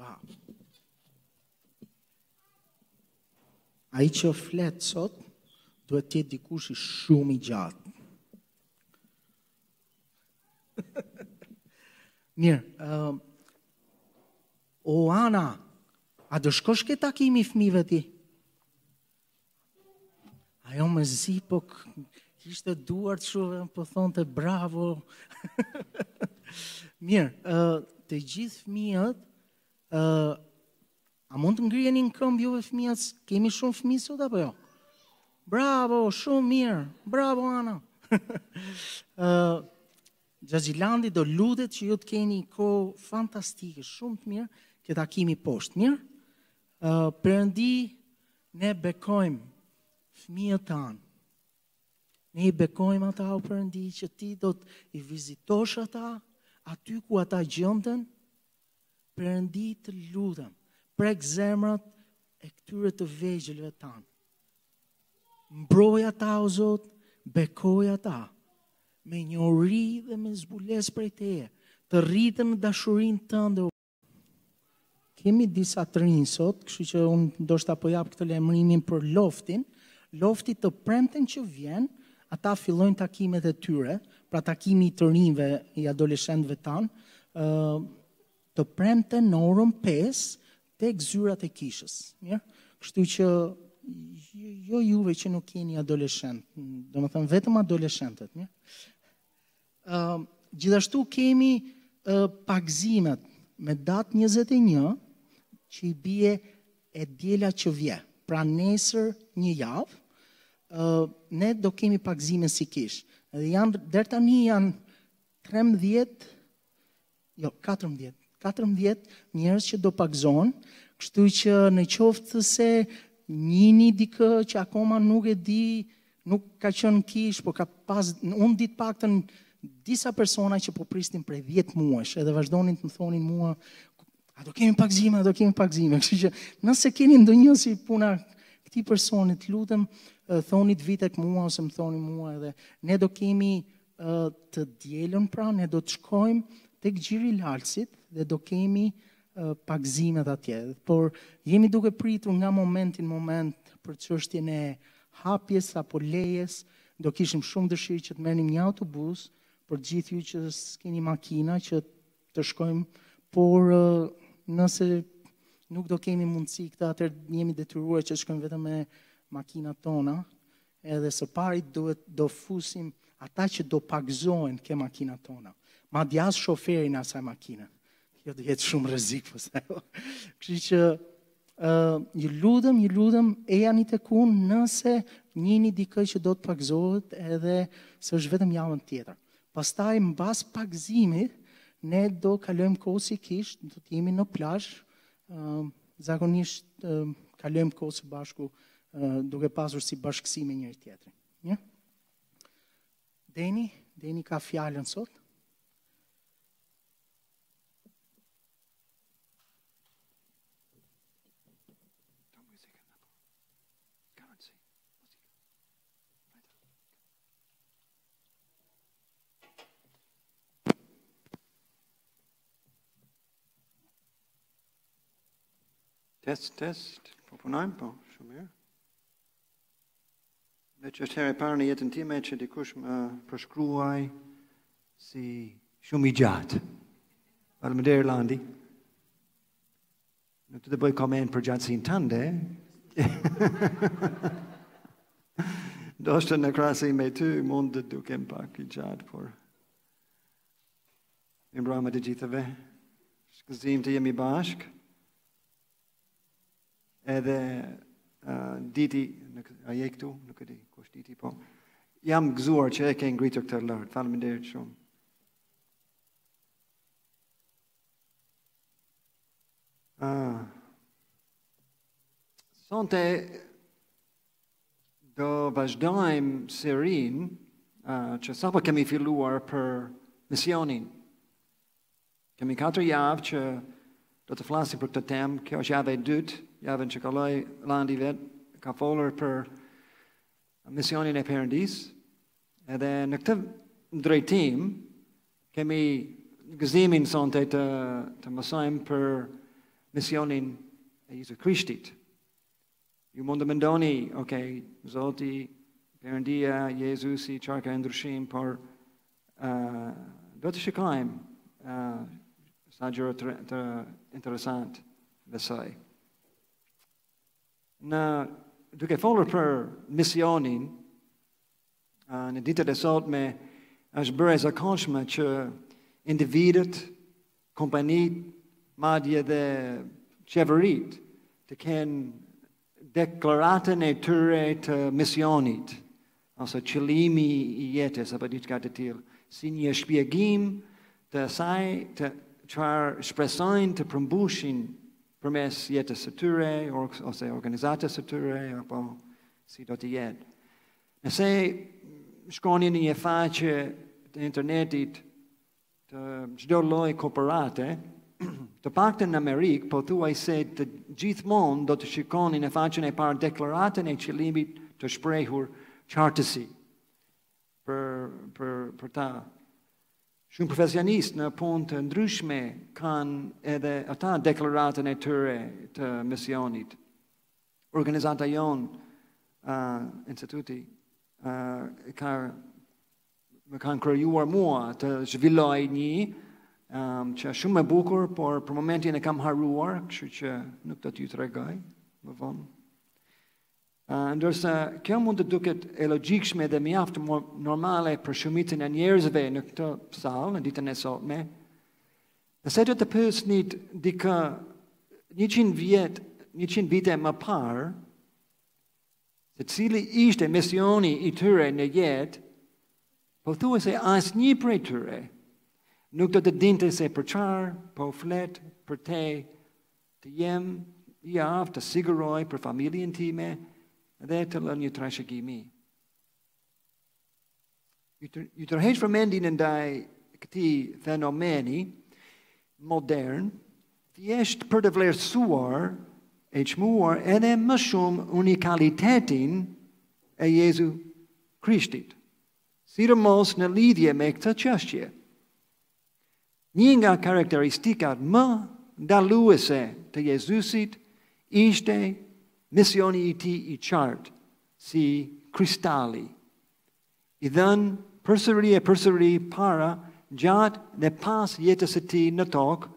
Wow. Ai që flet sot, duhet të jetë dikush shumë i gjatë. Mirë, uh, O Ana, a do shkosh ke takimi i fëmijëve ti? Ajo mezi po priste, duart shumë po thonte bravo. Mirë, ë të gjithë fëmijët ë a mund të ngriheni në këmbë juve fëmijët? Kemi shumë fëmijë sot apo jo? Bravo, shumë mirë. Bravo Ana. ë Xhaxhi Landi do lutet që ju të keni një kohë fantastike, shumë të mirë, ke takimi poshtë, mirë? Uh, Perëndi ne bekojmë fëmijët tanë. Ne i bekojmë ata o Perëndi që ti do t'i vizitosh ata aty ku ata gjenden. Perëndi të lutem, prek zemrat e këtyre të vegjëlve tanë. Mbroji ata o Zot, bekoji ata me njohuri dhe me zbulesë prej teje, të rriten në dashurinë tënde. Kemi disa të rinj sot, kështu që unë ndoshta po jap këtë lajmërimin për loftin, lofti të premten që vjen, ata fillojnë takimet e tyre, pra takimi i të rinjëve i adoleshentëve tanë, të premten në orën 5, tek zyrat e kishës. Mirë? Kështu që jo, jo juve që nuk jeni adoleshentë, domethënë vetëm adoleshentët, mirë? Uh, gjithashtu kemi uh, pagëzimet me datë 21 që i bie e diela që vjen, pra nesër një javë, uh, ne do kemi pagëzime si kishë. Dhe janë, deri tani janë 13 jo, 14, 14 njerëz që do pagëzohen, kështu që në qoftë se njihni dikë që akoma nuk e di, nuk ka qenë kishë, po ka pas, unë di të paktën disa persona që po prisnin prej 10 muajsh, edhe vazhdonin të më thonin mua, a do kemi pagëzime, a do kemi pagëzime, kështu që nëse keni ndonjë si puna këtij personit, lutem, thojini t'vijë tek mua, ose më thoni mua edhe, ne do kemi Të dielën pra ne do të shkojmë tek Gjiri i Lalzit dhe do kemi pagëzimet atje. Por jemi duke pritur nga momenti në moment për çështjen e hapjes apo lejes, do kishim shumë dëshirë që të merrnim një autobus për gjithë ju që s'keni makina që të shkojmë, por nëse nuk do kemi mundësi këtë atëherë jemi të detyruar që të shkojmë vetëm me makinat tona, Edhe së pari duhet do fusim ata që do pagëzohen ke makinat tona. Madje as shoferi i asaj makine. Kjo do jetë shumë rrezik, po. Kështu që uh, ju lutem, ju lutem, ejani edhe nëse njihni dikë që do të pagëzohet edhe se është vetëm javën tjetër. Pastaj, mbas pagëzimit, ne do kalojmë kohë si kishë, do të jemi në plazh, zakonisht kalojmë kohë së bashku duke pasur si bashkësi me njëri tjetrin. Yeah? Deni, Deni ka fjalën sot. Test, test, po punojmë, po, shumë mirë. Veç është hera e parë në jetën time që dikush më përshkruaj si shumë i gjatë. Faleminderit, Landi. Nuk do të bëj koment për gjatësinë tënde. Ndoshta në krahasim me ty, mund të dukem pak i gjatë, por... Mirëmbrëma të gjithëve, është gëzim të jemi bashkë, edhe uh, Diti, në, a je këtu, nuk e di, ku është Diti, po, jam i gëzuar që e ke ngritur këtë lërë, faleminderit shumë. Uh, sonte, Do vazhdojmë serinë uh, që sapo kemi filluar për misionin. Kemi katër javë që do të flasim për këtë temë. Kjo është java e dytë, javën që kaloi Landi vetë ka folur për misionin e Perëndisë. Edhe në këtë drejtim kemi gëzimin sonte të të mësojmë për misionin e Jezu Krishtit. Ju mund të mendoni, ok, Zoti, Perëndia, Jezusi, çfarë ka ndryshim, por ë uh, do të shikojmë ë uh, ca gjëra të, të interesante besoj. Në duke folur për misionin, Në ditët e sotme është bërë e zakonshme që individët, kompanitë, madje dhe qeveritë të kenë deklaratën e tyre të misionit, ose qëllimi i jetës apo diçka të tillë, si një shpjegim të asaj se çfarë shpresojnë të përmbushin përmes jetës së tyre ose organizatës së tyre apo Sido të jetë. Nëse shkoni në një faqe të internetit të çdo lloj korporate, të paktën në Amerikë, pothuajse gjithmonë do të shikoni në faqen e parë deklaratën e qëllimit të shprehur qartësisht për për për ta shumë profesionistë në punë të ndryshme kanë edhe ata deklaratën e tyre të misionit Organizata jonë, uh, instituti, uh, ka, më kanë kërkuar mua të zhvilloj një, um, që është shumë e bukur, por për momentin e kam harruar, kështu që nuk do t'ju tregoj, më vonë. Uh, ndërsa, kjo mund të duket e logjikshme dhe mjaft normale për shumicën e njerëzve në këtë sallë, në ditën e sotme, Nëse do të pyesnit dikë 100 vjet, 100 vite më parë, se cili ishte misioni i tyre në jetë, pothuajse asnjë prej tyre nuk do të dinte se për çfarë po flet, përtej të jem i aftë të siguroj për familjen time dhe të lë një trashëgimi. Ju tërheq vëmendjen ndaj këtij fenomeni modern, thjesht për të vlerësuar e çmuar edhe më shumë unikalitetin e Jezu Krishtit, sidomos në lidhje me këtë çështje, Një nga karakteristikat më dalluese të Jezusit ishte misioni i tij i qartë si kristali i dhënë përsëri e përsëri para gjatë dhe pas jetës së tij në tokë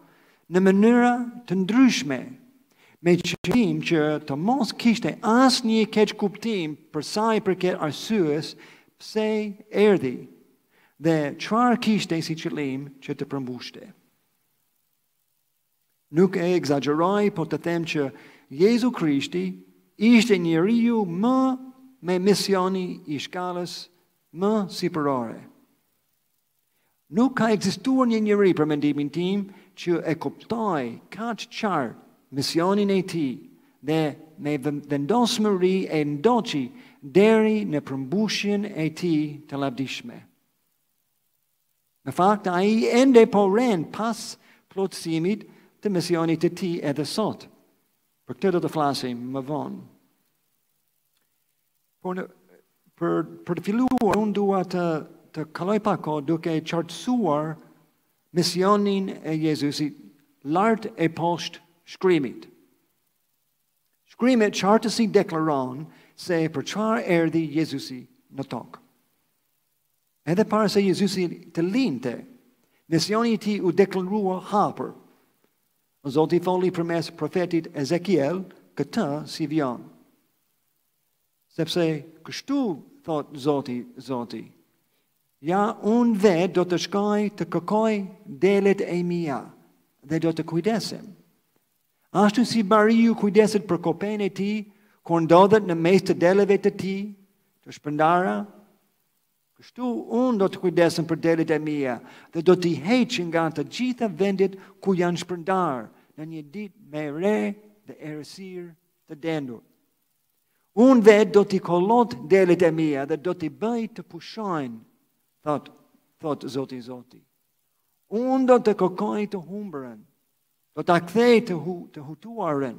në mënyra të ndryshme me qëllim që të mos kishte asnjë keqkuptim për sa i përket arsyes pse erdhi Dhe çfarë kishte si qëllim që të përmbushte? Nuk e ekzagjeroj, po të them që Jezu Krishti ishte njeriu më me mision i shkallës më sipërore. Nuk ka ekzistuar një njeri për mendimin tim që e kuptoi kaq qartë misionin e tij dhe me vendosmëri e ndoqi deri në përmbushjen e tij të lavdishme. Në fakt, ai ende po rend pas plotësimit të misionit të tij edhe sot. Për këtë do të flasim më vonë. Por në, për, për të filluar, unë dua të, të kaloj pak kohë duke e qartësuar misionin e Jezusit lart e poshtë shkrimit. Shkrimet qartësisht deklarojnë se për çfarë erdi Jezusi në tokë. Edhe para se Jezusi të lindte, misioni i tij u deklarua hapur. Zoti foli përmes profetit Ezekiel këto si vijon. Sepse kështu thotë Zoti, Zoti, ja unë vetë do të shkoj të kërkoj delet e mia dhe do të kujdesem. Ashtu si bariu kujdeset për kopenë e tij, kur ndodhet në mes të deleve të tij të shpërndara, Kështu unë do të kujdesem për delet e mia dhe do t'i heq nga të gjitha vendet ku janë shpërndarë në një ditë me re dhe errësirë të dendur. Unë vetë do t'i kullot delet e mia dhe do t'i bëj të pushojnë, thotë, thotë Zoti, Zoti. Unë do të kërkoj të humburën, do ta kthej të, hu, të hutuarën,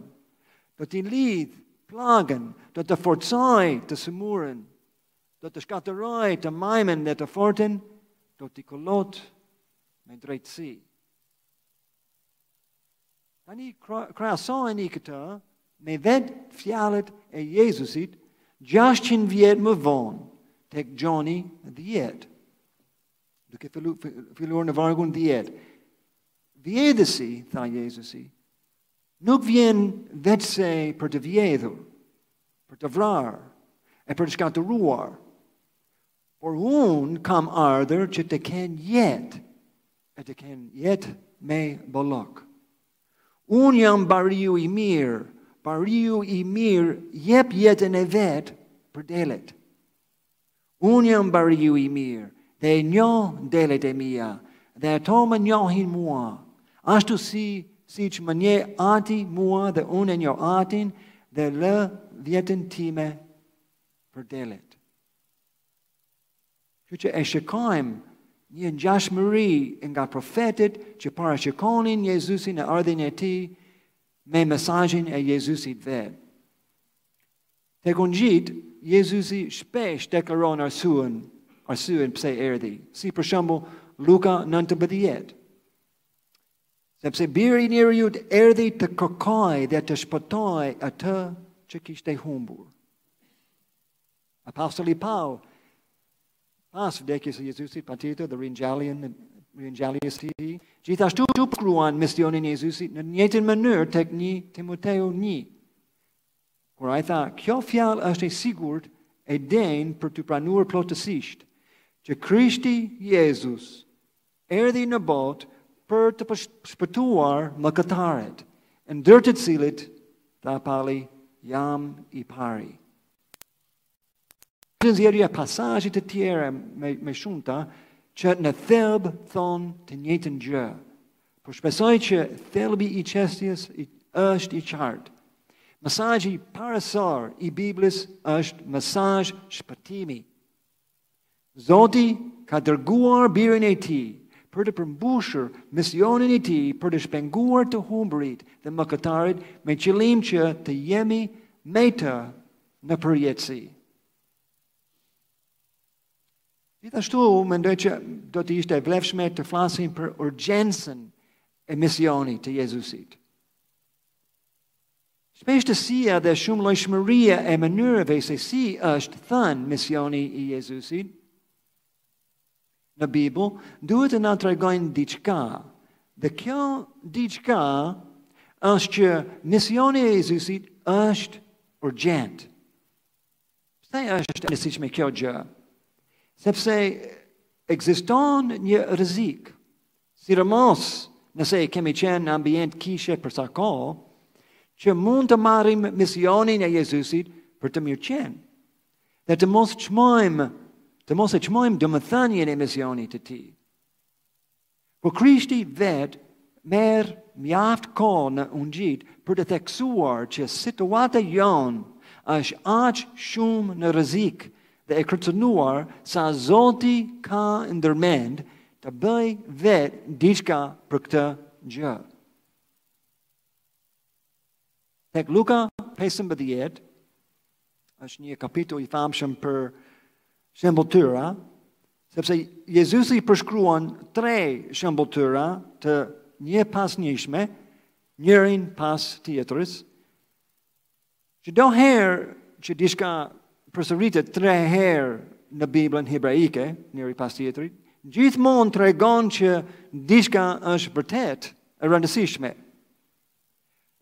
do t'i lidh plagën, do të forcoj të sëmurën, do të shkatërroj të majmen dhe të fortën, do t'i kullot me drejtësi. Tani krahasojini këto me vetë fjalët e Jezusit 600 vjet më vonë tek Gjoni dhjetë. Duke filluar në vargun dhjetë. Vjedhësi, tha Jezusi, nuk vjen veçse për të vjedhur, për të vrarë e për të shkatërruar. Por unë kam ardhur që të kenë jetë, e të kenë jetë me bollëk. Unë jam bariu i mirë, bariu i mirë jep jetën e vet për delet. Unë jam bariu i mirë dhe i njoh delet e mia dhe ato më njohin mua, ashtu si siç më njeh Ati mua dhe unë e njoh Atin dhe lë jetën time për delet. Kështu që e shikojmë një ngjashmëri nga profetët që parashikonin Jezusin e ardhjen e tij me mesazhin e Jezusit vetë. Tek ungjijtë, Jezusi shpesh deklaron arsyen, arsyen pse erdhi, si për shembull Luka 19. Sepse biri i njeriut erdhi të kërkojë dhe të shpëtojë atë që kishte humbur. Apostoli Paul, pas vdekjes së Jezusit, patjetër dhe ringjalljen, ringjalljes së tij, gjithashtu e përshkruan misionin e Jezusit në të njëjtën mënyrë tek një Timoteu një. Kur ai tha, kjo fjalë është e sigurt e denjë për t'u pranuar plotësisht që Krishti Jezus erdhi në botë për të shpëtuar mëkatarët, ndër të cilët, tha Pali, jam i pari. Nxjerrja e pasazheve të tjera më më të shumta që në thelb thonë të njëjtën gjë. Por shpresoj që thelbi i çështjes është i qartë. Mesazhi parësor i Biblës është mesazh shpëtimi. Zoti ka dërguar birin e tij për të përmbushur misionin e tij për të shpenguar të humburit dhe mëkatarët me qëllim që të jemi me të në përjetësi. Gjithashtu, mendoj që do të ishte e vlefshme të flasim për urgjensën e misionit të Jezusit. Shpeshtësia dhe shumëllojshmëria e mënyrëve se si është thënë misioni i Jezusit në Bibël duhet të na tregojnë diçka. Dhe kjo diçka është që misioni i Jezusit është urgjent. Pse është e rëndësishme kjo gjë? Sepse ekziston një rrezik. Sidomos, nëse kemi qenë në ambient kishe për ca kohë, që mund të marrim misionin e Jezusit për të mirëqenë. Dhe të mos çmojmë, të mos e çmojmë domethënien e misionit të tij. Po Krishti vetë merr mjaft kohë në ungjijtë për të theksuar që situata jonë është aq shumë në rrezik dhe e kërcënuar sa Zoti ka ndër mend të bëjë vetë diçka për këtë gjë. Tek Luka 15, është një kapitull i famshëm për shëmbëlltyra, sepse Jezusi përshkruan tre shëmbëlltyra të njëpasnjëshme, njërën pas tjetrës, çdo herë që diçka përsëritet tre herë në Biblën hebraike, njëri pas tjetrit, gjithmonë tregon që diçka është vërtet e rëndësishme.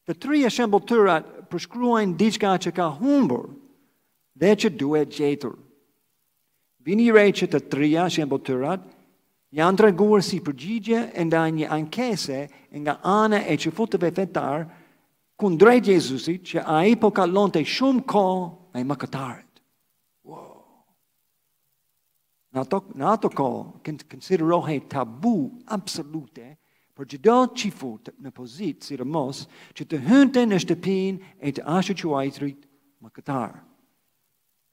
Të tria shëmbëlltyrat përshkruajnë diçka që ka humbur dhe që duhet gjetur. Vini re që të tria shëmbëlltyrat janë treguar si përgjigje ndaj një ankese e nga ana e çifutëve fetarë kundrejt Jezusit që ai po kalonte shumë kohë me mëkatarët. Wow. Në ato, në ato kohë, konsiderohej tabu absolute për çdo çifut, në pozitë si rëmos që të hynte në shtëpinë e të ashtuquajturit mëkatarë.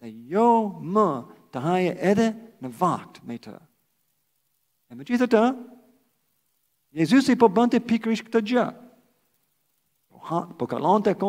Dhe jo më të haje edhe një vakt me të. E megjithatë, Jezusi po bënte pikërisht këtë gjë. Po, ha, po kalonte kohë,